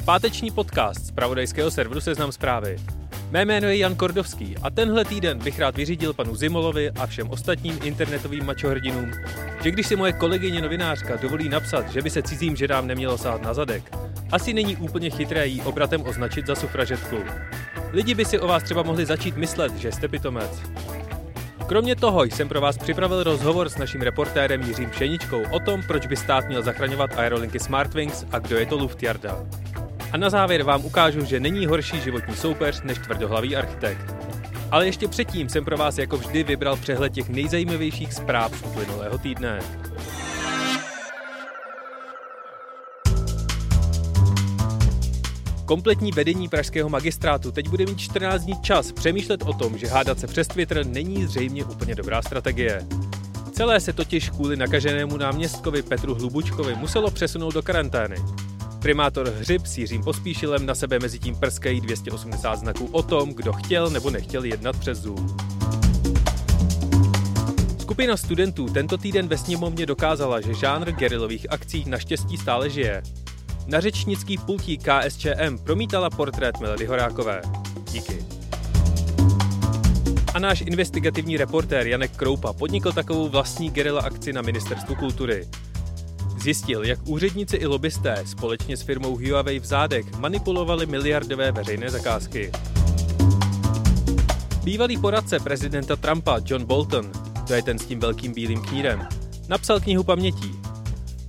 páteční podcast z pravodajského serveru Seznam zprávy. Mé jméno je Jan Kordovský a tenhle týden bych rád vyřídil panu Zimolovi a všem ostatním internetovým mačohrdinům, že když si moje kolegyně novinářka dovolí napsat, že by se cizím ženám nemělo sát na zadek, asi není úplně chytré jí obratem označit za sufražetku. Lidi by si o vás třeba mohli začít myslet, že jste pitomec. Kromě toho jsem pro vás připravil rozhovor s naším reportérem Jiřím Pšeničkou o tom, proč by stát měl zachraňovat aerolinky Smartwings a kdo je to Luftjarda. A na závěr vám ukážu, že není horší životní soupeř než tvrdohlavý architekt. Ale ještě předtím jsem pro vás jako vždy vybral přehled těch nejzajímavějších zpráv z uplynulého týdne. Kompletní vedení pražského magistrátu teď bude mít 14 dní čas přemýšlet o tom, že hádat se přes Twitter není zřejmě úplně dobrá strategie. Celé se totiž kvůli nakaženému náměstkovi Petru Hlubučkovi muselo přesunout do karantény. Primátor Hřib s Jiřím Pospíšilem na sebe mezi tím prskají 280 znaků o tom, kdo chtěl nebo nechtěl jednat přes Zoom. Skupina studentů tento týden ve sněmovně dokázala, že žánr gerilových akcí naštěstí stále žije. Na řečnický pultí KSČM promítala portrét Melody Horákové. Díky. A náš investigativní reportér Janek Kroupa podnikl takovou vlastní gerila akci na Ministerstvu kultury. Zjistil, jak úředníci i lobbysté společně s firmou Huawei v zádech manipulovali miliardové veřejné zakázky. Bývalý poradce prezidenta Trumpa John Bolton, to je ten s tím velkým bílým knírem, napsal knihu pamětí.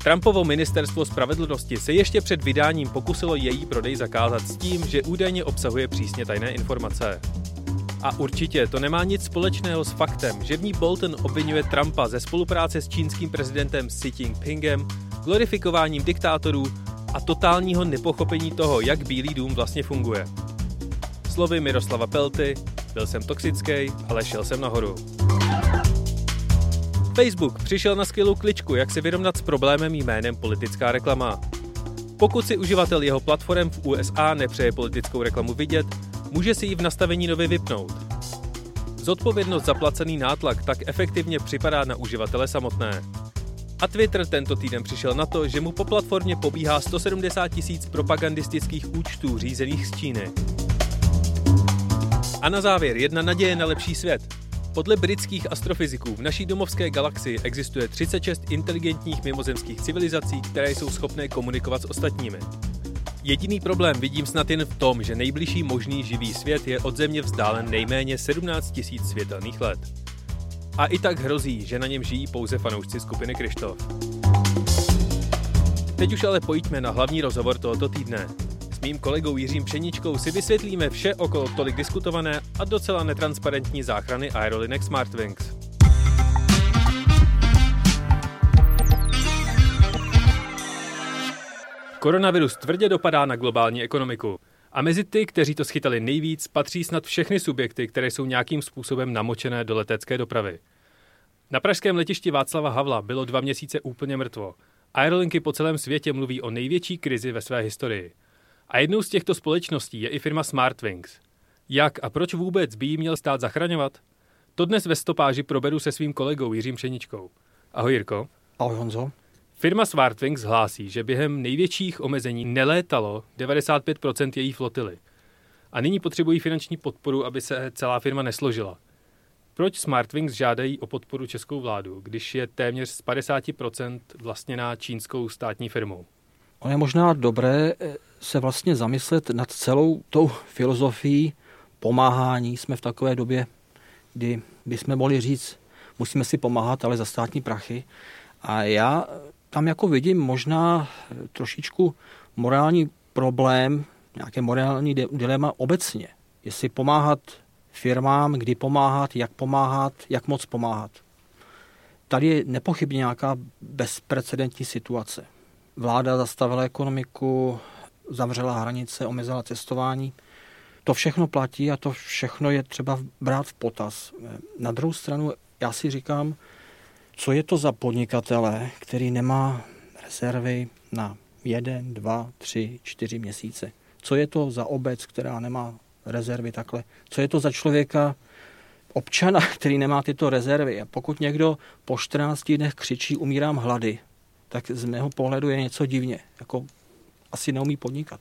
Trumpovo ministerstvo spravedlnosti se ještě před vydáním pokusilo její prodej zakázat s tím, že údajně obsahuje přísně tajné informace. A určitě to nemá nic společného s faktem, že v ní Bolton obvinuje Trumpa ze spolupráce s čínským prezidentem Xi Jinpingem, glorifikováním diktátorů a totálního nepochopení toho, jak Bílý dům vlastně funguje. Slovy Miroslava Pelty, byl jsem toxický, ale šel jsem nahoru. Facebook přišel na skvělou kličku, jak se vyrovnat s problémem jménem politická reklama. Pokud si uživatel jeho platform v USA nepřeje politickou reklamu vidět, může si ji v nastavení nově vypnout. Zodpovědnost za placený nátlak tak efektivně připadá na uživatele samotné. A Twitter tento týden přišel na to, že mu po platformě pobíhá 170 tisíc propagandistických účtů řízených z Číny. A na závěr jedna naděje na lepší svět. Podle britských astrofyziků v naší domovské galaxii existuje 36 inteligentních mimozemských civilizací, které jsou schopné komunikovat s ostatními. Jediný problém vidím snad jen v tom, že nejbližší možný živý svět je od Země vzdálen nejméně 17 000 světelných let. A i tak hrozí, že na něm žijí pouze fanoušci skupiny Krištof. Teď už ale pojďme na hlavní rozhovor tohoto týdne. S mým kolegou Jiřím Pšeničkou si vysvětlíme vše okolo tolik diskutované a docela netransparentní záchrany aerolinek Smartwings. Koronavirus tvrdě dopadá na globální ekonomiku. A mezi ty, kteří to schytali nejvíc, patří snad všechny subjekty, které jsou nějakým způsobem namočené do letecké dopravy. Na pražském letišti Václava Havla bylo dva měsíce úplně mrtvo. Aerolinky po celém světě mluví o největší krizi ve své historii. A jednou z těchto společností je i firma Smartwings. Jak a proč vůbec by jí měl stát zachraňovat? To dnes ve stopáži proberu se svým kolegou Jiřím Pšeničkou. Ahoj Jirko. Ahoj Honzo. Firma Smartwings hlásí, že během největších omezení nelétalo 95% její flotily. A nyní potřebují finanční podporu, aby se celá firma nesložila. Proč Smartwings žádají o podporu českou vládu, když je téměř z 50% vlastněná čínskou státní firmou? Ono je možná dobré eh, se vlastně zamyslet nad celou tou filozofií pomáhání. Jsme v takové době, kdy bychom mohli říct, musíme si pomáhat, ale za státní prachy. A já tam jako vidím možná trošičku morální problém, nějaké morální dilema obecně. Jestli pomáhat firmám, kdy pomáhat, jak pomáhat, jak moc pomáhat. Tady je nepochybně nějaká bezprecedentní situace. Vláda zastavila ekonomiku, zavřela hranice, omezila cestování. To všechno platí a to všechno je třeba brát v potaz. Na druhou stranu já si říkám, co je to za podnikatele, který nemá rezervy na jeden, dva, tři, čtyři měsíce. Co je to za obec, která nemá rezervy takhle? Co je to za člověka, občana, který nemá tyto rezervy? A pokud někdo po 14 dnech křičí umírám hlady, tak z mého pohledu je něco divně. Jako asi neumí podnikat.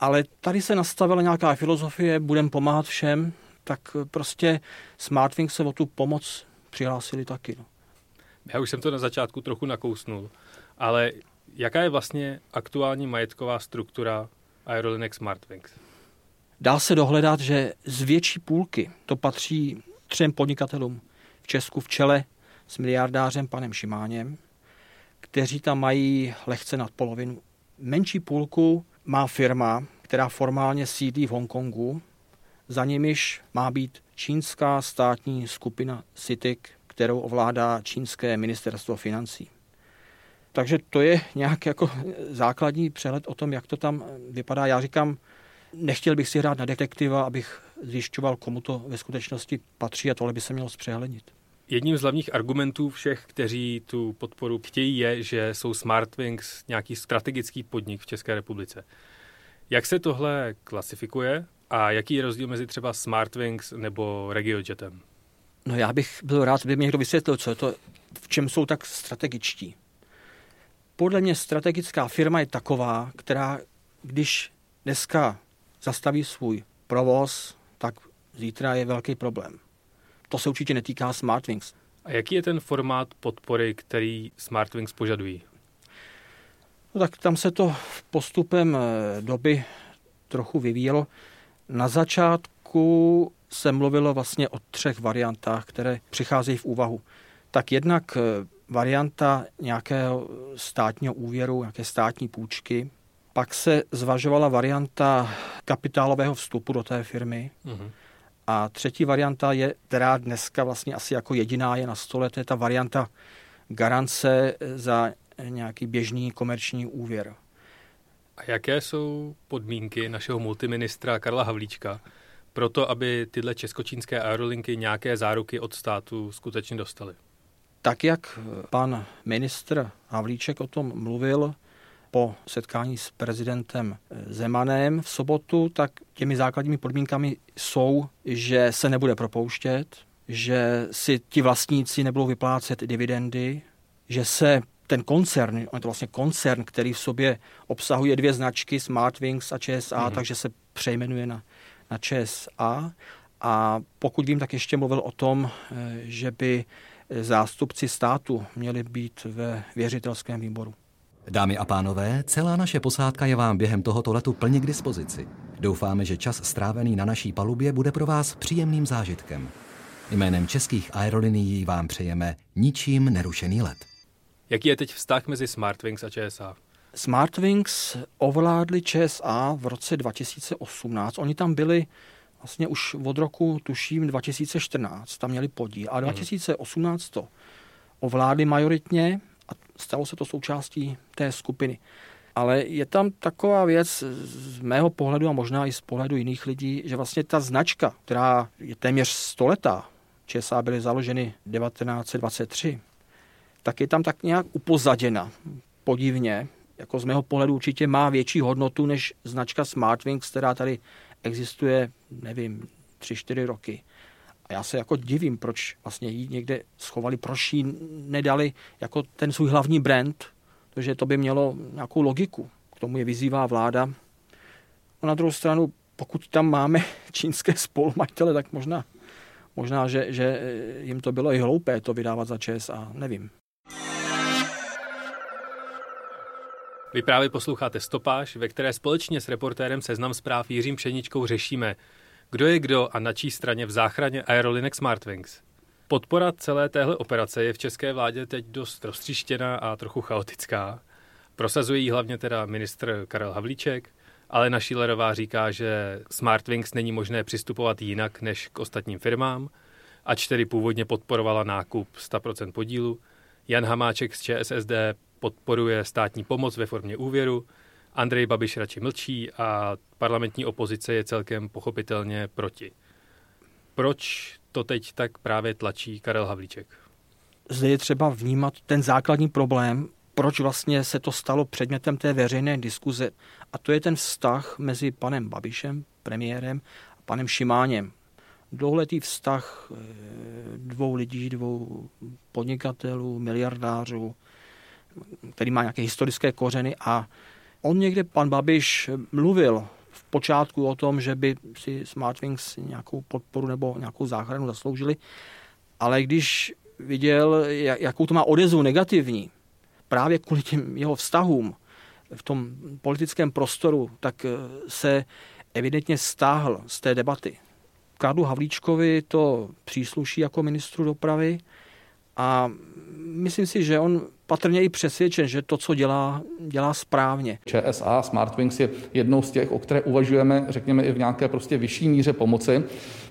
Ale tady se nastavila nějaká filozofie, budem pomáhat všem, tak prostě Smartwings se o tu pomoc přihlásili taky. No. Já už jsem to na začátku trochu nakousnul, ale jaká je vlastně aktuální majetková struktura Aerolinek Smartwings? Dá se dohledat, že z větší půlky to patří třem podnikatelům v Česku v čele s miliardářem panem Šimáněm, kteří tam mají lehce nad polovinu. Menší půlku má firma, která formálně sídlí v Hongkongu, za nimiž má být čínská státní skupina CITIC, kterou ovládá čínské ministerstvo financí. Takže to je nějak jako základní přehled o tom, jak to tam vypadá. Já říkám, nechtěl bych si hrát na detektiva, abych zjišťoval, komu to ve skutečnosti patří a tohle by se mělo zpřehlednit. Jedním z hlavních argumentů všech, kteří tu podporu chtějí, je, že jsou Smartwings nějaký strategický podnik v České republice. Jak se tohle klasifikuje a jaký je rozdíl mezi třeba Smartwings nebo RegioJetem? No já bych byl rád, kdyby mi někdo vysvětlil, co je to, v čem jsou tak strategičtí. Podle mě strategická firma je taková, která, když dneska zastaví svůj provoz, tak zítra je velký problém. To se určitě netýká Smartwings. A jaký je ten formát podpory, který Smartwings požadují? No tak tam se to postupem eh, doby trochu vyvíjelo. Na začátku se mluvilo vlastně o třech variantách, které přicházejí v úvahu. Tak jednak eh, varianta nějakého státního úvěru, nějaké státní půjčky, pak se zvažovala varianta kapitálového vstupu do té firmy. Mm-hmm. A třetí varianta je, která dneska vlastně asi jako jediná je na stole, to je ta varianta garance za nějaký běžný komerční úvěr. A jaké jsou podmínky našeho multiministra Karla Havlíčka pro to, aby tyhle českočínské aerolinky nějaké záruky od státu skutečně dostaly? Tak, jak pan ministr Havlíček o tom mluvil po setkání s prezidentem Zemanem v sobotu, tak těmi základními podmínkami jsou, že se nebude propouštět, že si ti vlastníci nebudou vyplácet dividendy, že se ten koncern, on je to vlastně koncern, který v sobě obsahuje dvě značky, Smartwings a ČSA, mm-hmm. takže se přejmenuje na, na ČSA. A pokud vím, tak ještě mluvil o tom, eh, že by zástupci státu měli být ve věřitelském výboru. Dámy a pánové, celá naše posádka je vám během tohoto letu plně k dispozici. Doufáme, že čas strávený na naší palubě bude pro vás příjemným zážitkem. Jménem českých aerolinií vám přejeme ničím nerušený let. Jaký je teď vztah mezi Smartwings a ČSA? Smartwings ovládli ČSA v roce 2018. Oni tam byli vlastně už od roku, tuším, 2014, tam měli podíl. A 2018 to ovládli majoritně a stalo se to součástí té skupiny. Ale je tam taková věc z mého pohledu a možná i z pohledu jiných lidí, že vlastně ta značka, která je téměř stoletá, ČSA byly založeny 1923, tak je tam tak nějak upozaděna. Podivně, jako z mého pohledu určitě má větší hodnotu než značka Smartwings, která tady existuje, nevím, tři, čtyři roky. A já se jako divím, proč vlastně jí někde schovali, proč jí nedali jako ten svůj hlavní brand, protože to by mělo nějakou logiku. K tomu je vyzývá vláda. A na druhou stranu, pokud tam máme čínské spolumajitele, tak možná, možná že, že jim to bylo i hloupé to vydávat za čes a nevím. Vy právě posloucháte Stopáž, ve které společně s reportérem Seznam zpráv Jiřím Pšeničkou řešíme, kdo je kdo a na čí straně v záchraně aerolinek Smartwings. Podpora celé téhle operace je v české vládě teď dost roztříštěná a trochu chaotická. Prosazuje ji hlavně teda ministr Karel Havlíček, ale na Schillerová říká, že Smartwings není možné přistupovat jinak než k ostatním firmám, ač tedy původně podporovala nákup 100% podílu. Jan Hamáček z ČSSD podporuje státní pomoc ve formě úvěru Andrej Babiš radši mlčí a parlamentní opozice je celkem pochopitelně proti. Proč to teď tak právě tlačí Karel Havlíček? Zde je třeba vnímat ten základní problém, proč vlastně se to stalo předmětem té veřejné diskuze. A to je ten vztah mezi panem Babišem, premiérem, a panem Šimáněm. Dlouholetý vztah eh, dvou lidí, dvou podnikatelů, miliardářů, který má nějaké historické kořeny a on někde, pan Babiš, mluvil v počátku o tom, že by si Smartwings nějakou podporu nebo nějakou záchranu zasloužili, ale když viděl, jakou to má odezvu negativní, právě kvůli těm jeho vztahům v tom politickém prostoru, tak eh, se evidentně stáhl z té debaty. Karlu Havlíčkovi to přísluší jako ministru dopravy a myslím si, že on patrně i přesvědčen, že to, co dělá, dělá správně. ČSA Smartwings je jednou z těch, o které uvažujeme, řekněme, i v nějaké prostě vyšší míře pomoci,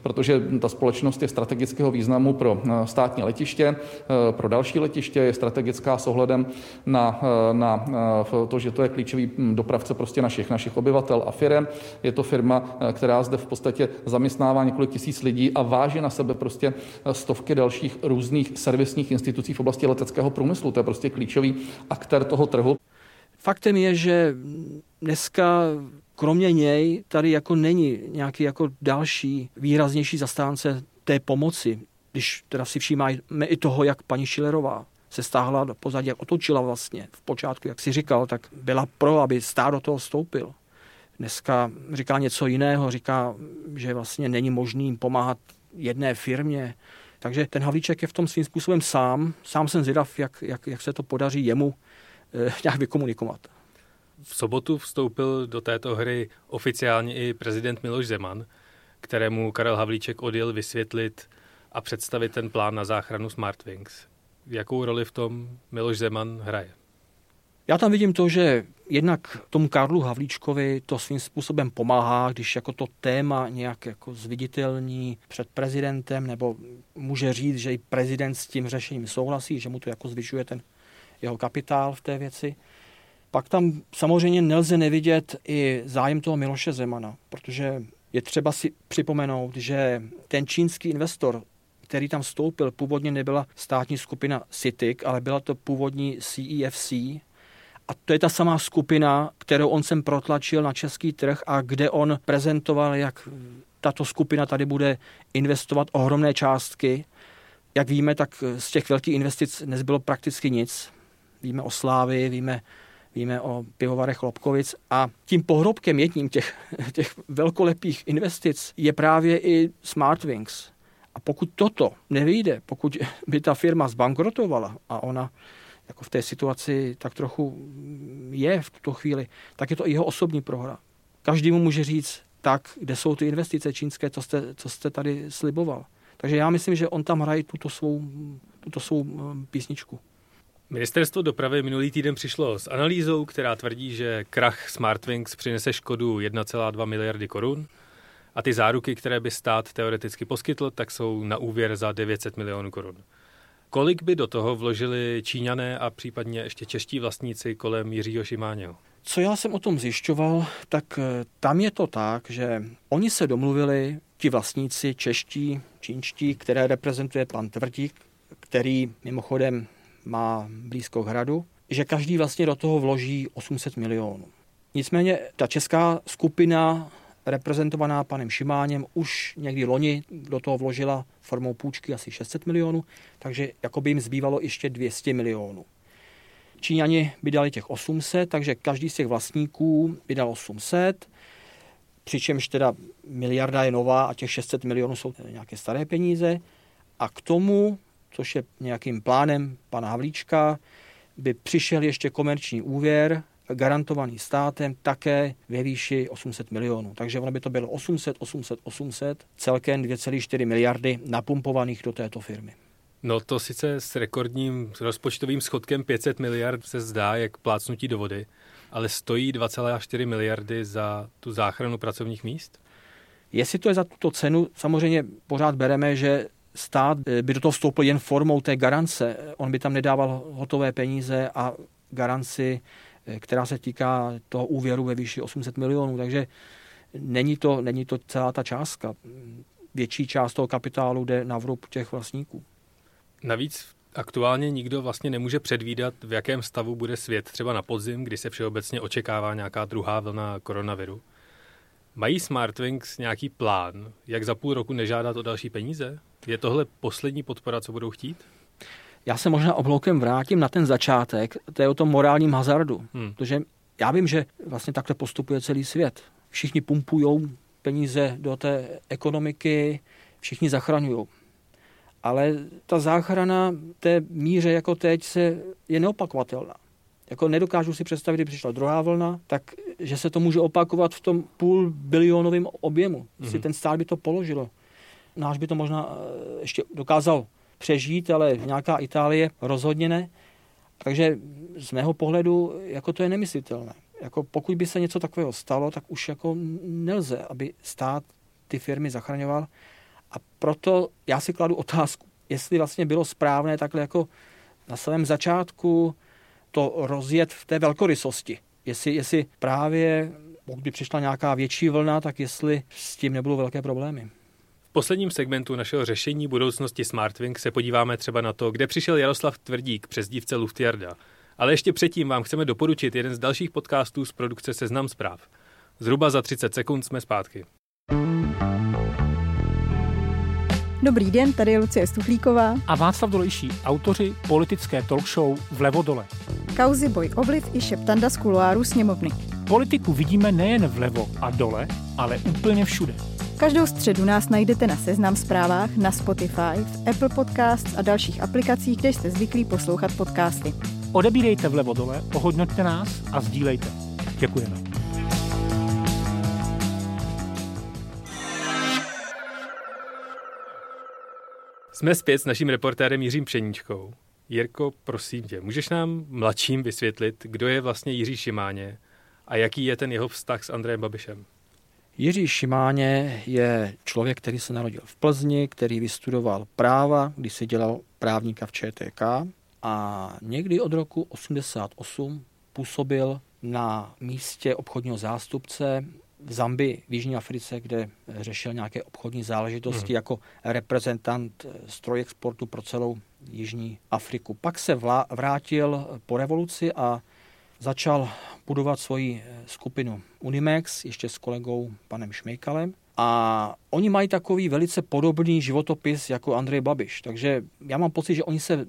protože ta společnost je strategického významu pro eh, státní letiště, eh, pro další letiště, je strategická s ohledem na, eh, na to, že to je klíčový hm, dopravce prostě našich, našich obyvatel a firem. Je to firma, která zde v podstatě zaměstnává několik tisíc lidí a váží na sebe prostě stovky dalších různých servisních institucí v oblasti leteckého průmyslu. To je prostě klíčový aktér toho trhu. Faktem je, že dneska kromě něj tady jako není nějaký jako další výraznější zastánce té pomoci, když teda si všímáme i toho, jak paní Šilerová se stáhla do pozadí, jak otočila vlastně v počátku, jak si říkal, tak byla pro, aby stát do toho vstoupil. Dneska říká něco jiného, říká, že vlastně není možný pomáhat jedné firmě, takže ten Havlíček je v tom svým způsobem sám. Sám jsem zvědav, jak, jak, jak se to podaří jemu eh, nějak vykomunikovat. V sobotu vstoupil do této hry oficiálně i prezident Miloš Zeman, kterému Karel Havlíček odjel vysvětlit a představit ten plán na záchranu Smartwings. Jakou roli v tom Miloš Zeman hraje? Já tam vidím to, že jednak tomu Karlu Havlíčkovi to svým způsobem pomáhá, když jako to téma nějak jako zviditelní před prezidentem, nebo může říct, že i prezident s tím řešením souhlasí, že mu to jako zvyšuje ten jeho kapitál v té věci. Pak tam samozřejmě nelze nevidět i zájem toho Miloše Zemana, protože je třeba si připomenout, že ten čínský investor, který tam vstoupil, původně nebyla státní skupina CITIC, ale byla to původní CEFC, a to je ta samá skupina, kterou on sem protlačil na český trh a kde on prezentoval, jak tato skupina tady bude investovat ohromné částky. Jak víme, tak z těch velkých investic nezbylo prakticky nic. Víme o Slávy, víme, víme o pivovarech Lobkovic a tím pohrobkem jedním těch, těch velkolepých investic je právě i Smartwings. A pokud toto nevyjde, pokud by ta firma zbankrotovala a ona jako v té situaci tak trochu je v tuto chvíli, tak je to i jeho osobní prohra. Každý mu může říct, tak, kde jsou ty investice čínské, co jste, co jste tady sliboval. Takže já myslím, že on tam hraje tuto svou, tuto svou eh, písničku. Ministerstvo dopravy minulý týden přišlo s analýzou, která tvrdí, že krach Smartwings přinese škodu 1,2 miliardy korun a ty záruky, které by stát teoreticky poskytl, tak jsou na úvěr za 900 milionů korun. Kolik by do toho vložili Číňané a případně ještě čeští vlastníci kolem Jiřího Šimáněho? Co já jsem o tom zjišťoval, tak eh, tam je to tak, že oni se domluvili, ti vlastníci čeští, čínští, které reprezentuje pan Tvrdík, který mimochodem má blízko k hradu, že každý vlastně do toho vloží 800 milionů. Nicméně ta česká skupina reprezentovaná panem Šimáněm, už někdy loni do toho vložila formou půjčky asi 600 milionů, takže jako by jim zbývalo ještě 200 milionů. Číňani by dali těch 800, takže každý z těch vlastníků by dal 800, přičemž teda miliarda je nová a těch 600 milionů jsou nějaké staré peníze. A k tomu, což je nějakým plánem pana Havlíčka, by přišel ještě komerční úvěr garantovaný státem také ve výši 800 milionů. Takže ono by to bylo 800, 800, 800, celkem 2,4 miliardy napumpovaných do této firmy. No to sice s rekordním rozpočtovým schodkem 500 miliard se zdá jak plácnutí do vody, ale stojí 2,4 miliardy za tu záchranu pracovních míst? Jestli to je za tuto cenu, samozřejmě pořád bereme, že stát by do toho vstoupil jen formou té garance. On by tam nedával hotové peníze a garanci eh, která se týká toho úvěru ve výši 800 milionů, takže není to, není to celá ta částka. Větší část toho kapitálu jde na vrub těch vlastníků. Navíc aktuálně nikdo vlastně nemůže předvídat, v jakém stavu bude svět třeba na podzim, kdy se všeobecně očekává nějaká druhá vlna koronaviru. Mají Smartwings nějaký plán, jak za půl roku nežádat o další peníze? Je tohle poslední podpora, co budou chtít? Já se možná obloukem vrátím na ten začátek, to je o tom morálním hazardu. Hmm. Protože já vím, že vlastně takhle postupuje celý svět. Všichni pumpují peníze do té ekonomiky, všichni zachraňují. Ale ta záchrana té míře jako teď se je neopakovatelná. Jako nedokážu si představit, kdyby přišla druhá vlna, tak že se to může opakovat v tom půl bilionovém objemu. Mm-hmm. Si ten stát by to položilo. Náš by to možná eh, ještě dokázal přežít, ale nějaká Itálie rozhodně ne. Takže z mého pohledu jako to je nemyslitelné. Jako pokud by se něco takového stalo, tak už jako nelze, aby stát ty firmy zachraňoval. A proto já si kladu otázku, jestli vlastně bylo správné takhle jako na samém začátku to rozjet v té velkorysosti. Jestli, jestli právě, pokud by přišla nějaká větší vlna, tak jestli s tím nebudou velké problémy. V posledním segmentu našeho řešení budoucnosti Smartwing se podíváme třeba na to, kde přišel Jaroslav Tvrdík přes dívce Luftjarda. Ale ještě předtím vám chceme doporučit jeden z dalších podcastů z produkce Seznam zpráv. Zhruba za 30 sekund jsme zpátky. Dobrý den, tady je Lucie Stuchlíková a Václav Dolejší, autoři politické talk show Vlevo dole. Kauzy boj ovliv i šeptanda z kuloáru sněmovny. Politiku vidíme nejen vlevo a dole, ale úplně všude. Každou středu nás najdete na Seznam zprávách, na Spotify, v Apple Podcasts a dalších aplikacích, kde jste zvyklí poslouchat podcasty. Odebírejte vlevo dole, ohodnoťte nás a sdílejte. Děkujeme. Jsme zpět s naším reportérem Jiřím Pšeníčkou. Jirko, prosím tě, můžeš nám mladším vysvětlit, kdo je vlastně Jiří Šimáně a jaký je ten jeho vztah s Andrejem Babišem? Jiří Šimáně je člověk, který se narodil v Plzni, který vystudoval práva, když se dělal právníka v ČTK a někdy od roku 88 působil na místě obchodního zástupce v Zambii v Jižní Africe, kde řešil nějaké obchodní záležitosti hmm. jako reprezentant strojexportu pro celou Jižní Afriku. Pak se vlá- vrátil po revoluci a začal budovat svoji skupinu Unimex, ještě s kolegou panem Šmejkalem. A oni mají takový velice podobný životopis jako Andrej Babiš. Takže já mám pocit, že oni se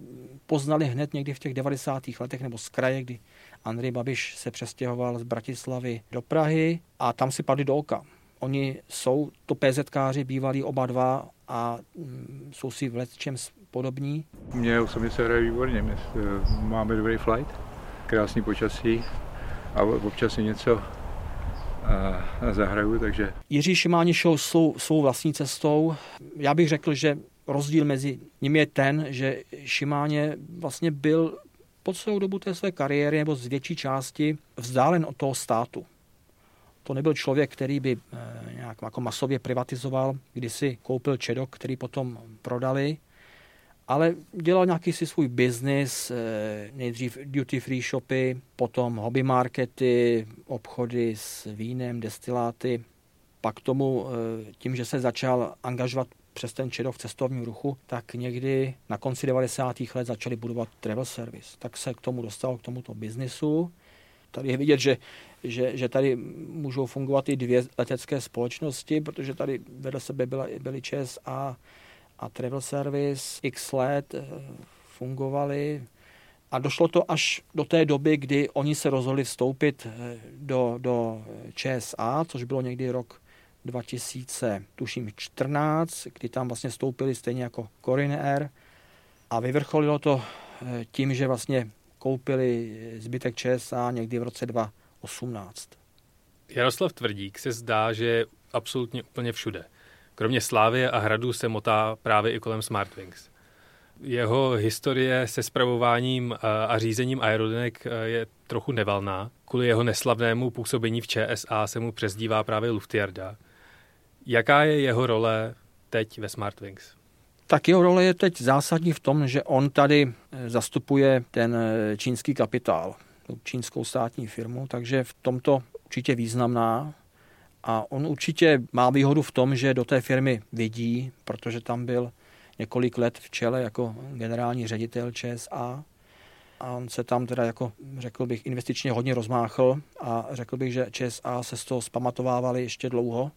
poznali hned někdy v těch 90. letech nebo z kraje, kdy Andrej Babiš se přestěhoval z Bratislavy do Prahy a tam si padli do oka. Oni jsou to PZkáři, bývalí oba dva a mm, jsou si v podobní. Mně osobně se hraje výborně. My máme dobrý flight, krásný počasí a občas si něco a zahraju, takže... Jiří Šimáni šel svou, svou vlastní cestou. Já bych řekl, že rozdíl mezi nimi je ten, že Šimáně vlastně byl po celou dobu té své kariéry nebo z větší části vzdálen od toho státu. To nebyl člověk, který by eh, nějak jako masově privatizoval, když si koupil Čedok, který potom prodali, ale dělal nějaký si svůj biznis, eh, nejdřív duty free shopy, potom hobby markety, obchody s vínem, destiláty. Pak tomu, eh, tím, že se začal angažovat přes ten čedok v cestovním ruchu, tak někdy na konci 90. let začali budovat travel service. Tak se k tomu dostal, k tomuto biznisu. Tady je vidět, že, že, že tady můžou fungovat i dvě letecké společnosti, protože tady vedle sebe byla, byly ČSA a Travel Service x let eh, fungovaly. A došlo to až do té doby, kdy oni se rozhodli vstoupit eh, do, do ČSA, což bylo někdy rok 2014, kdy tam vlastně vstoupili stejně jako Corin Air a vyvrcholilo to eh, tím, že vlastně koupili zbytek ČSA někdy v roce 2018. Jaroslav Tvrdík se zdá, že je absolutně úplně všude. Kromě Slávy a Hradu se motá právě i kolem Smartwings. Jeho historie se spravováním eh, a řízením aerolinek eh, je trochu nevalná. Kvůli jeho neslavnému působení v ČSA se mu přezdívá právě Luftjarda. Jaká je jeho role teď ve Smartwings? Tak jeho role je teď zásadní v tom, že on tady eh, zastupuje ten čínský kapitál. čínskou státní firmu, takže v tomto určitě významná. A on určitě má výhodu v tom, že do té firmy vidí, protože tam byl několik let v čele jako generální ředitel ČSA. A on se tam teda jako, řekl bych, investičně hodně rozmáchl a řekl bych, že ČSA se z toho spamatovávali ještě dlouho.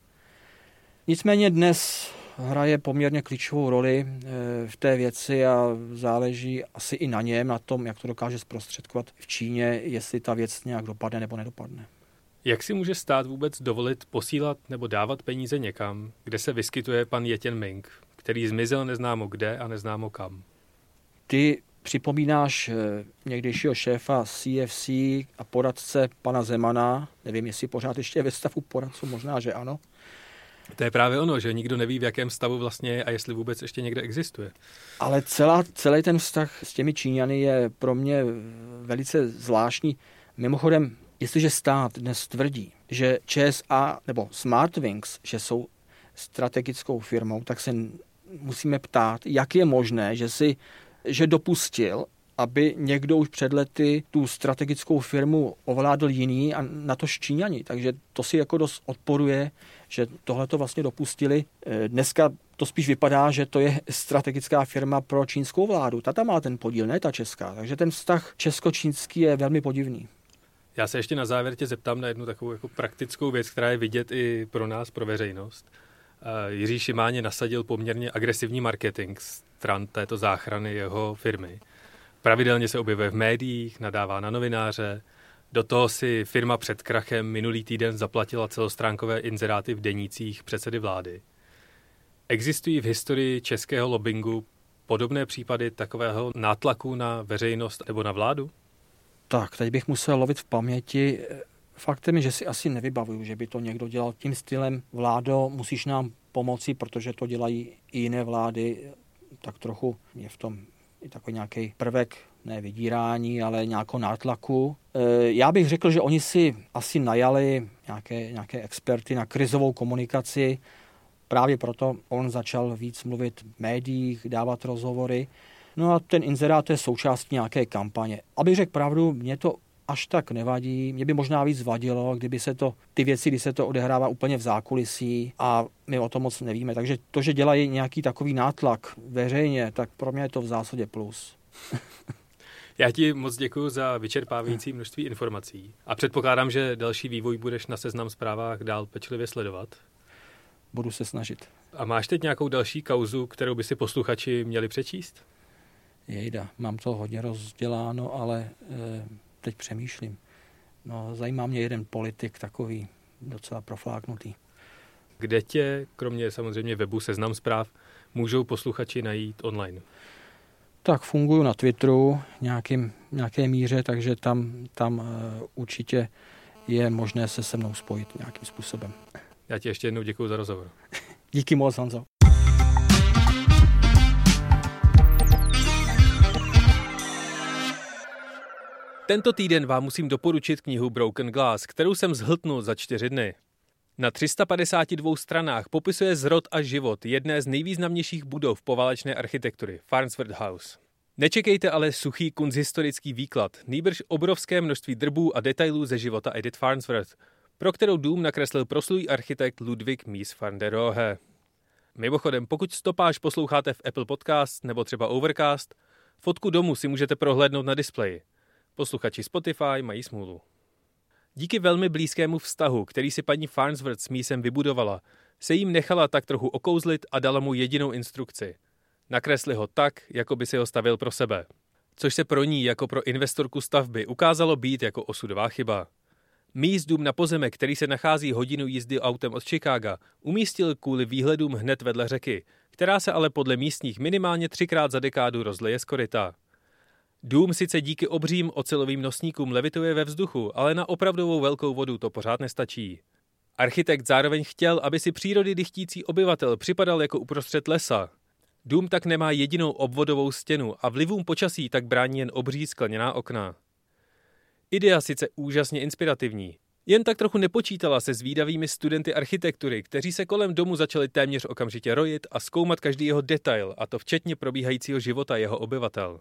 Nicméně dnes hraje poměrně klíčovou roli eh, v té věci a záleží asi i na něm, na tom, jak to dokáže zprostředkovat v Číně, jestli ta věc nějak dopadne nebo nedopadne. Jak si může stát vůbec dovolit posílat nebo dávat peníze někam, kde se vyskytuje pan Jetěn Ming, který zmizel neznámo kde a neznámo kam? Ty připomínáš eh, někdejšího šéfa CFC a poradce pana Zemana, nevím, jestli pořád ještě je ve stavu poradců, možná, že ano, to je právě ono, že nikdo neví, v jakém stavu vlastně je a jestli vůbec ještě někde existuje. Ale celá, celý ten vztah s těmi Číňany je pro mě velice zvláštní. Mimochodem, jestliže stát dnes tvrdí, že ČSA nebo Smartwings, že jsou strategickou firmou, tak se musíme ptát, jak je možné, že si že dopustil, aby někdo už před lety tu strategickou firmu ovládl jiný a na to Číňani. Takže to si jako dost odporuje, že tohle to vlastně dopustili. Eh, dneska to spíš vypadá, že to je strategická firma pro čínskou vládu. Ta tam má ten podíl, ne ta česká. Takže ten vztah česko-čínský je velmi podivný. Já se ještě na závěr tě zeptám na jednu takovou jako praktickou věc, která je vidět i pro nás, pro veřejnost. Eh, Jiří Šimáně nasadil poměrně agresivní marketing stran této záchrany jeho firmy. Pravidelně se objevuje v médiích, nadává na novináře. Do toho si firma před krachem minulý týden zaplatila celostránkové inzeráty v denících předsedy vlády. Existují v historii českého lobbingu podobné případy takového nátlaku na veřejnost nebo na vládu? Tak, teď bych musel lovit v paměti. Faktem je, že si asi nevybavuju, že by to někdo dělal tím stylem vládo, musíš nám pomoci, protože to dělají i jiné vlády, tak trochu je v tom i takový nějaký prvek, ne vydírání, ale nějakou nátlaku. E, já bych řekl, že oni si asi najali nějaké, nějaké experty na krizovou komunikaci, právě proto on začal víc mluvit v médiích, dávat rozhovory. No a ten inzerát je součástí nějaké kampaně. Abych řekl pravdu, mě to až tak nevadí. Mě by možná víc vadilo, kdyby se to, ty věci, kdy se to odehrává úplně v zákulisí a my o tom moc nevíme. Takže to, že dělají nějaký takový nátlak veřejně, tak pro mě je to v zásadě plus. Já ti moc děkuji za vyčerpávající množství informací a předpokládám, že další vývoj budeš na seznam zprávách dál pečlivě sledovat. Budu se snažit. A máš teď nějakou další kauzu, kterou by si posluchači měli přečíst? Jejda, mám to hodně rozděláno, ale e, teď přemýšlím. No, zajímá mě jeden politik takový docela profláknutý. Kde tě, kromě samozřejmě webu Seznam zpráv, můžou posluchači najít online? Tak funguju na Twitteru nějakým, nějaké míře, takže tam, tam uh, určitě je možné se se mnou spojit nějakým způsobem. Já ti ještě jednou děkuji za rozhovor. Díky moc, Honzo. Tento týden vám musím doporučit knihu Broken Glass, kterou jsem zhltnul za čtyři dny. Na 352 stranách popisuje zrod a život jedné z nejvýznamnějších budov poválečné architektury, Farnsworth House. Nečekejte ale suchý kunzhistorický výklad, nýbrž obrovské množství drbů a detailů ze života Edith Farnsworth, pro kterou dům nakreslil proslulý architekt Ludwig Mies van der Rohe. Mimochodem, pokud stopáž posloucháte v Apple Podcast nebo třeba Overcast, fotku domu si můžete prohlédnout na displeji. Posluchači Spotify mají smůlu. Díky velmi blízkému vztahu, který si paní Farnsworth s Mísem vybudovala, se jim nechala tak trochu okouzlit a dala mu jedinou instrukci. Nakresli ho tak, jako by si ho stavil pro sebe. Což se pro ní jako pro investorku stavby ukázalo být jako osudová chyba. Mís dům na pozemek, který se nachází hodinu jízdy autem od Chicaga, umístil kvůli výhledům hned vedle řeky, která se ale podle místních minimálně třikrát za dekádu rozleje z koryta. Dům sice díky obřím ocelovým nosníkům levituje ve vzduchu, ale na opravdovou velkou vodu to pořád nestačí. Architekt zároveň chtěl, aby si přírody dychtící obyvatel připadal jako uprostřed lesa. Dům tak nemá jedinou obvodovou stěnu a vlivům počasí tak brání jen obří skleněná okna. Idea sice úžasně inspirativní, jen tak trochu nepočítala se zvídavými studenty architektury, kteří se kolem domu začali téměř okamžitě rojit a zkoumat každý jeho detail, a to včetně probíhajícího života jeho obyvatel.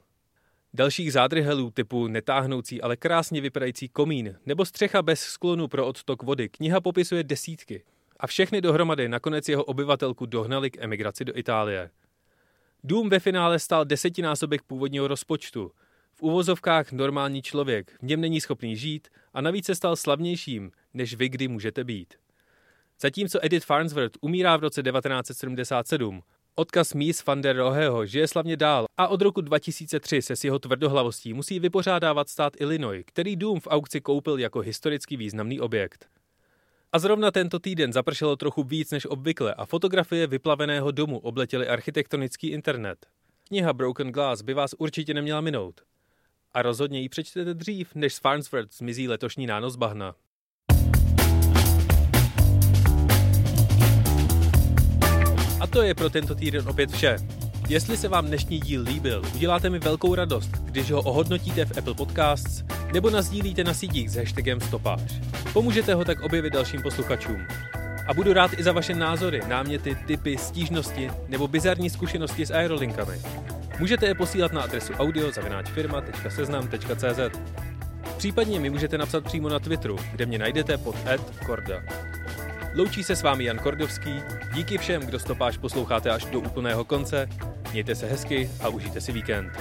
Dalších zádrhelů typu netáhnoucí, ale krásně vypadající komín nebo střecha bez sklonu pro odtok vody kniha popisuje desítky. A všechny dohromady nakonec jeho obyvatelku dohnali k emigraci do Itálie. Dům ve finále stál desetinásobek původního rozpočtu. V uvozovkách normální člověk, v něm není schopný žít a navíc se stal slavnějším, než vy kdy můžete být. Zatímco Edith Farnsworth umírá v roce 1977, odkaz Mies van der Roheho žije slavně dál a od roku 2003 se s jeho tvrdohlavostí musí vypořádávat stát Illinois, který dům v aukci koupil jako historicky významný objekt. A zrovna tento týden zapršelo trochu víc než obvykle a fotografie vyplaveného domu obletěly architektonický internet. Kniha Broken Glass by vás určitě neměla minout. A rozhodně ji přečtete dřív, než z Farnsworth zmizí letošní nános bahna. A to je pro tento týden opět vše. Jestli se vám dnešní díl líbil, uděláte mi velkou radost, když ho ohodnotíte v Apple Podcasts nebo nazdílíte na sítích s hashtagem stopáž. Pomůžete ho tak objevit dalším posluchačům. A budu rád i za vaše názory, náměty, typy, stížnosti nebo bizarní zkušenosti s aerolinkami. Můžete je posílat na adresu audio.seznam.cz Případně mi můžete napsat přímo na Twitteru, kde mě najdete pod @korda. Loučí se s vámi Jan Kordovský. Díky všem, kdo stopáž posloucháte až do úplného konce. Mějte se hezky a užijte si víkend.